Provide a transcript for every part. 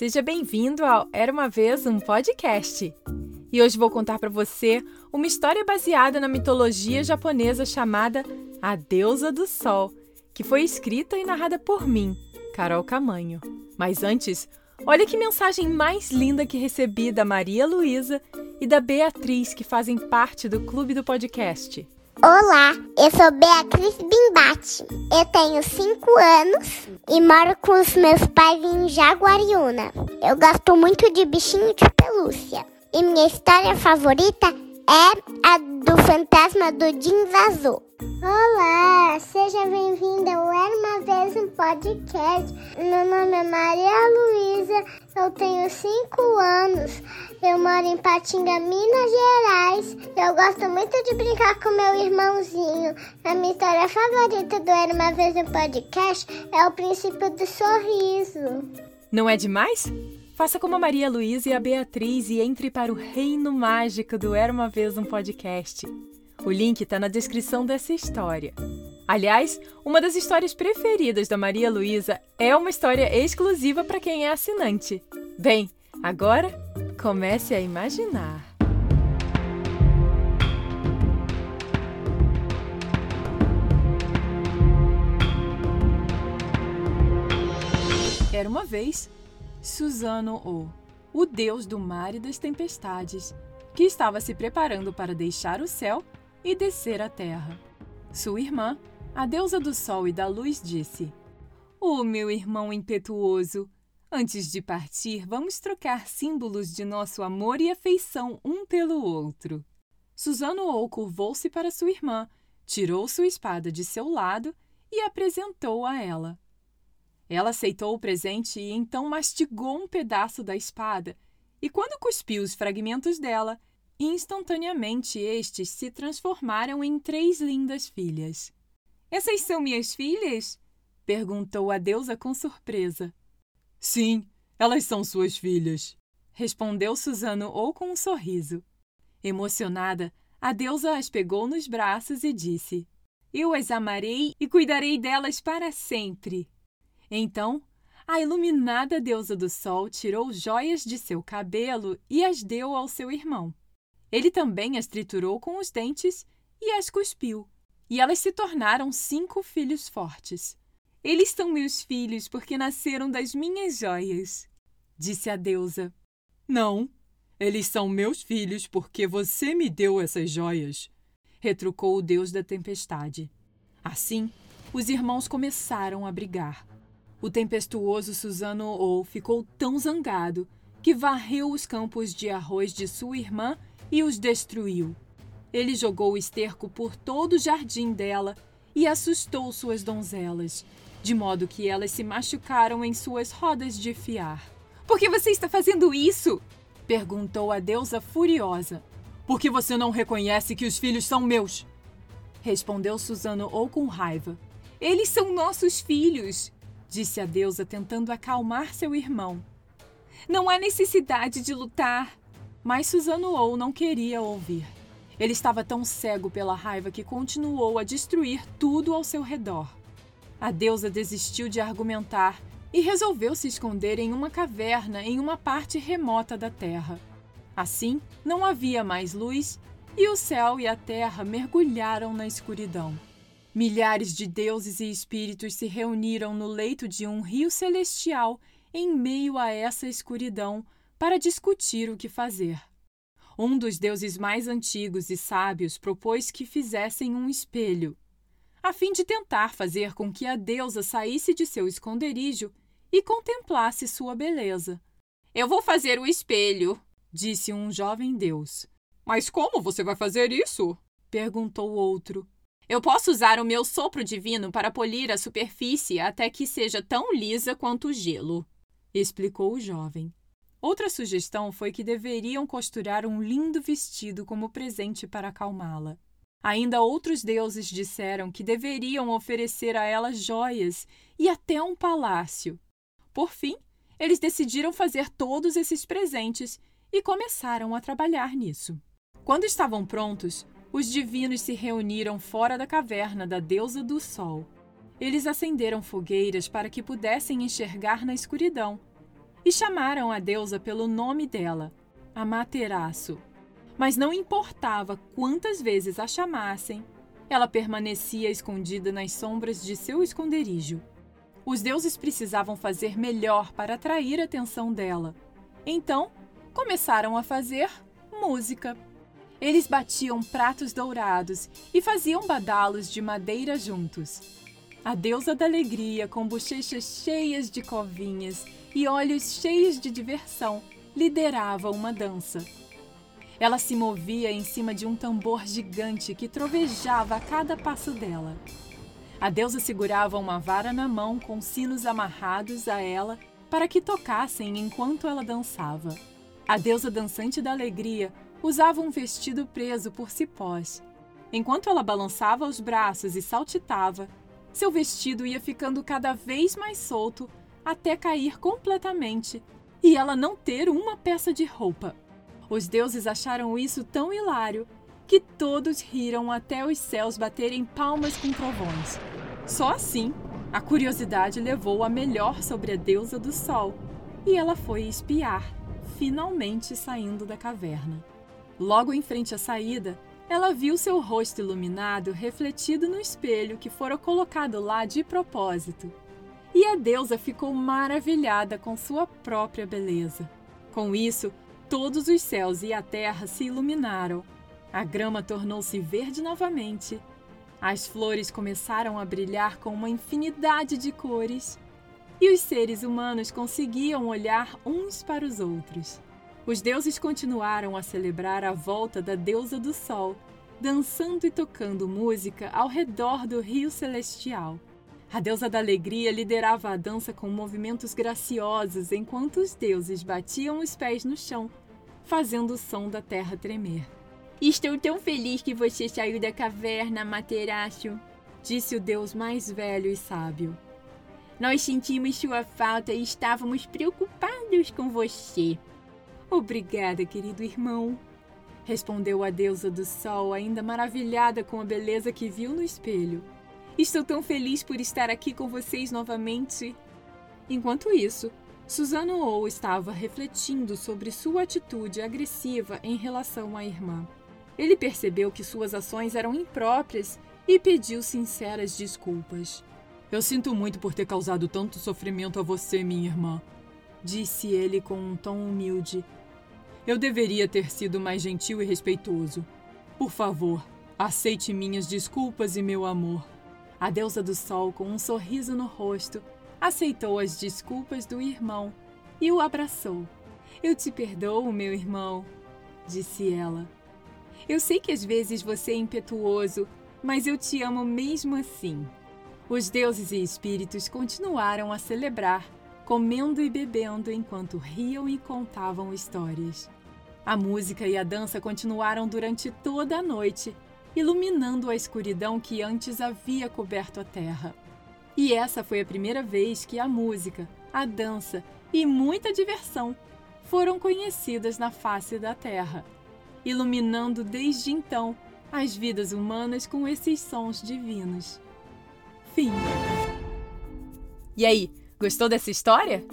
Seja bem-vindo ao Era uma vez um podcast. E hoje vou contar para você uma história baseada na mitologia japonesa chamada A Deusa do Sol, que foi escrita e narrada por mim, Carol Camanho. Mas antes, olha que mensagem mais linda que recebi da Maria Luísa e da Beatriz, que fazem parte do clube do podcast. Olá, eu sou Beatriz Bimbate. Eu tenho 5 anos e moro com os meus pais em Jaguariúna. Eu gosto muito de bichinho de pelúcia. E minha história favorita é a do fantasma do jeans azul. Olá, seja bem-vinda ao Era Uma Vez um Podcast. Meu nome é Maria Luísa, eu tenho 5 anos. Moro em Patinga, Minas Gerais. Eu gosto muito de brincar com meu irmãozinho. A minha história favorita do Era Uma Vez um Podcast é o princípio do sorriso. Não é demais? Faça como a Maria Luísa e a Beatriz e entre para o reino mágico do Era Uma Vez um Podcast. O link está na descrição dessa história. Aliás, uma das histórias preferidas da Maria Luísa é uma história exclusiva para quem é assinante. Bem, agora comece a imaginar. Era uma vez Susano O, o deus do mar e das tempestades, que estava se preparando para deixar o céu e descer à terra. Sua irmã, a deusa do sol e da luz, disse: Oh, meu irmão impetuoso, antes de partir, vamos trocar símbolos de nosso amor e afeição um pelo outro. Suzano Ou curvou-se para sua irmã, tirou sua espada de seu lado e apresentou a ela. Ela aceitou o presente e então mastigou um pedaço da espada, e quando cuspiu os fragmentos dela, instantaneamente estes se transformaram em três lindas filhas. Essas são minhas filhas? perguntou a deusa com surpresa. Sim, elas são suas filhas, respondeu Suzano ou com um sorriso. Emocionada, a deusa as pegou nos braços e disse: Eu as amarei e cuidarei delas para sempre. Então, a iluminada deusa do sol tirou joias de seu cabelo e as deu ao seu irmão. Ele também as triturou com os dentes e as cuspiu, e elas se tornaram cinco filhos fortes. Eles são meus filhos porque nasceram das minhas joias, disse a deusa. Não, eles são meus filhos porque você me deu essas joias, retrucou o deus da tempestade. Assim, os irmãos começaram a brigar. O tempestuoso Susano Ou ficou tão zangado que varreu os campos de arroz de sua irmã e os destruiu. Ele jogou o esterco por todo o jardim dela e assustou suas donzelas, de modo que elas se machucaram em suas rodas de fiar. Por que você está fazendo isso? perguntou a deusa furiosa. Porque você não reconhece que os filhos são meus, respondeu Susano ou com raiva. Eles são nossos filhos, disse a deusa tentando acalmar seu irmão. Não há necessidade de lutar. Mas Susano ou não queria ouvir. Ele estava tão cego pela raiva que continuou a destruir tudo ao seu redor. A deusa desistiu de argumentar e resolveu se esconder em uma caverna em uma parte remota da terra. Assim, não havia mais luz e o céu e a terra mergulharam na escuridão. Milhares de deuses e espíritos se reuniram no leito de um rio celestial em meio a essa escuridão para discutir o que fazer. Um dos deuses mais antigos e sábios propôs que fizessem um espelho, a fim de tentar fazer com que a deusa saísse de seu esconderijo e contemplasse sua beleza. Eu vou fazer o espelho, disse um jovem deus. Mas como você vai fazer isso? perguntou outro. Eu posso usar o meu sopro divino para polir a superfície até que seja tão lisa quanto o gelo, explicou o jovem. Outra sugestão foi que deveriam costurar um lindo vestido como presente para acalmá-la. Ainda outros deuses disseram que deveriam oferecer a ela joias e até um palácio. Por fim, eles decidiram fazer todos esses presentes e começaram a trabalhar nisso. Quando estavam prontos, os divinos se reuniram fora da caverna da deusa do sol. Eles acenderam fogueiras para que pudessem enxergar na escuridão e chamaram a deusa pelo nome dela, Amaterasu. Mas não importava quantas vezes a chamassem, ela permanecia escondida nas sombras de seu esconderijo. Os deuses precisavam fazer melhor para atrair a atenção dela. Então, começaram a fazer música. Eles batiam pratos dourados e faziam badalos de madeira juntos. A deusa da alegria, com bochechas cheias de covinhas e olhos cheios de diversão, liderava uma dança. Ela se movia em cima de um tambor gigante que trovejava a cada passo dela. A deusa segurava uma vara na mão com sinos amarrados a ela para que tocassem enquanto ela dançava. A deusa dançante da alegria usava um vestido preso por cipós. Enquanto ela balançava os braços e saltitava, seu vestido ia ficando cada vez mais solto até cair completamente e ela não ter uma peça de roupa. Os deuses acharam isso tão hilário que todos riram até os céus baterem palmas com trovões. Só assim, a curiosidade levou a melhor sobre a deusa do sol e ela foi espiar, finalmente saindo da caverna. Logo em frente à saída, ela viu seu rosto iluminado refletido no espelho que fora colocado lá de propósito. E a deusa ficou maravilhada com sua própria beleza. Com isso, todos os céus e a terra se iluminaram. A grama tornou-se verde novamente. As flores começaram a brilhar com uma infinidade de cores. E os seres humanos conseguiam olhar uns para os outros. Os deuses continuaram a celebrar a volta da deusa do sol, dançando e tocando música ao redor do rio celestial. A deusa da alegria liderava a dança com movimentos graciosos enquanto os deuses batiam os pés no chão, fazendo o som da terra tremer. Estou tão feliz que você saiu da caverna, Materaço, disse o deus mais velho e sábio. Nós sentimos sua falta e estávamos preocupados com você. Obrigada, querido irmão, respondeu a deusa do sol, ainda maravilhada com a beleza que viu no espelho. Estou tão feliz por estar aqui com vocês novamente. Enquanto isso, Susano Ou estava refletindo sobre sua atitude agressiva em relação à irmã. Ele percebeu que suas ações eram impróprias e pediu sinceras desculpas. Eu sinto muito por ter causado tanto sofrimento a você, minha irmã, disse ele com um tom humilde. Eu deveria ter sido mais gentil e respeitoso. Por favor, aceite minhas desculpas e meu amor. A deusa do sol, com um sorriso no rosto, aceitou as desculpas do irmão e o abraçou. Eu te perdoo, meu irmão, disse ela. Eu sei que às vezes você é impetuoso, mas eu te amo mesmo assim. Os deuses e espíritos continuaram a celebrar comendo e bebendo enquanto riam e contavam histórias. A música e a dança continuaram durante toda a noite, iluminando a escuridão que antes havia coberto a terra. E essa foi a primeira vez que a música, a dança e muita diversão foram conhecidas na face da terra, iluminando desde então as vidas humanas com esses sons divinos. Fim. E aí, Gostou dessa história?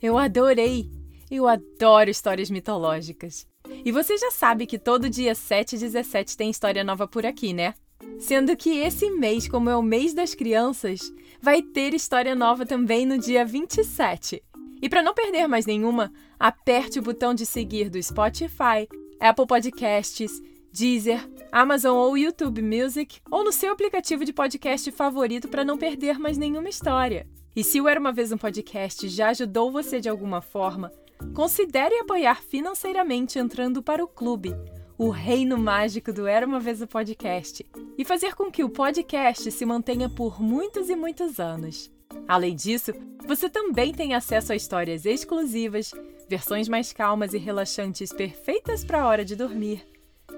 Eu adorei! Eu adoro histórias mitológicas. E você já sabe que todo dia 7 e 17 tem história nova por aqui, né? Sendo que esse mês, como é o mês das crianças, vai ter história nova também no dia 27. E para não perder mais nenhuma, aperte o botão de seguir do Spotify, Apple Podcasts, Deezer, Amazon ou YouTube Music ou no seu aplicativo de podcast favorito para não perder mais nenhuma história. E se o Era Uma Vez um Podcast já ajudou você de alguma forma, considere apoiar financeiramente entrando para o clube, o reino mágico do Era Uma Vez um Podcast, e fazer com que o podcast se mantenha por muitos e muitos anos. Além disso, você também tem acesso a histórias exclusivas, versões mais calmas e relaxantes perfeitas para a hora de dormir,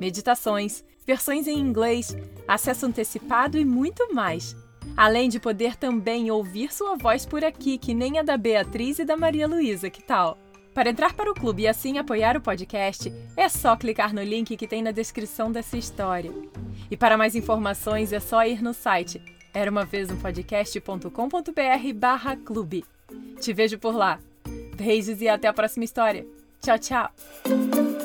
meditações, versões em inglês, acesso antecipado e muito mais Além de poder também ouvir sua voz por aqui, que nem a da Beatriz e da Maria Luísa, que tal? Para entrar para o clube e assim apoiar o podcast, é só clicar no link que tem na descrição dessa história. E para mais informações é só ir no site era uma vez um podcast.com.br barra clube. Te vejo por lá. Beijos e até a próxima história. Tchau, tchau!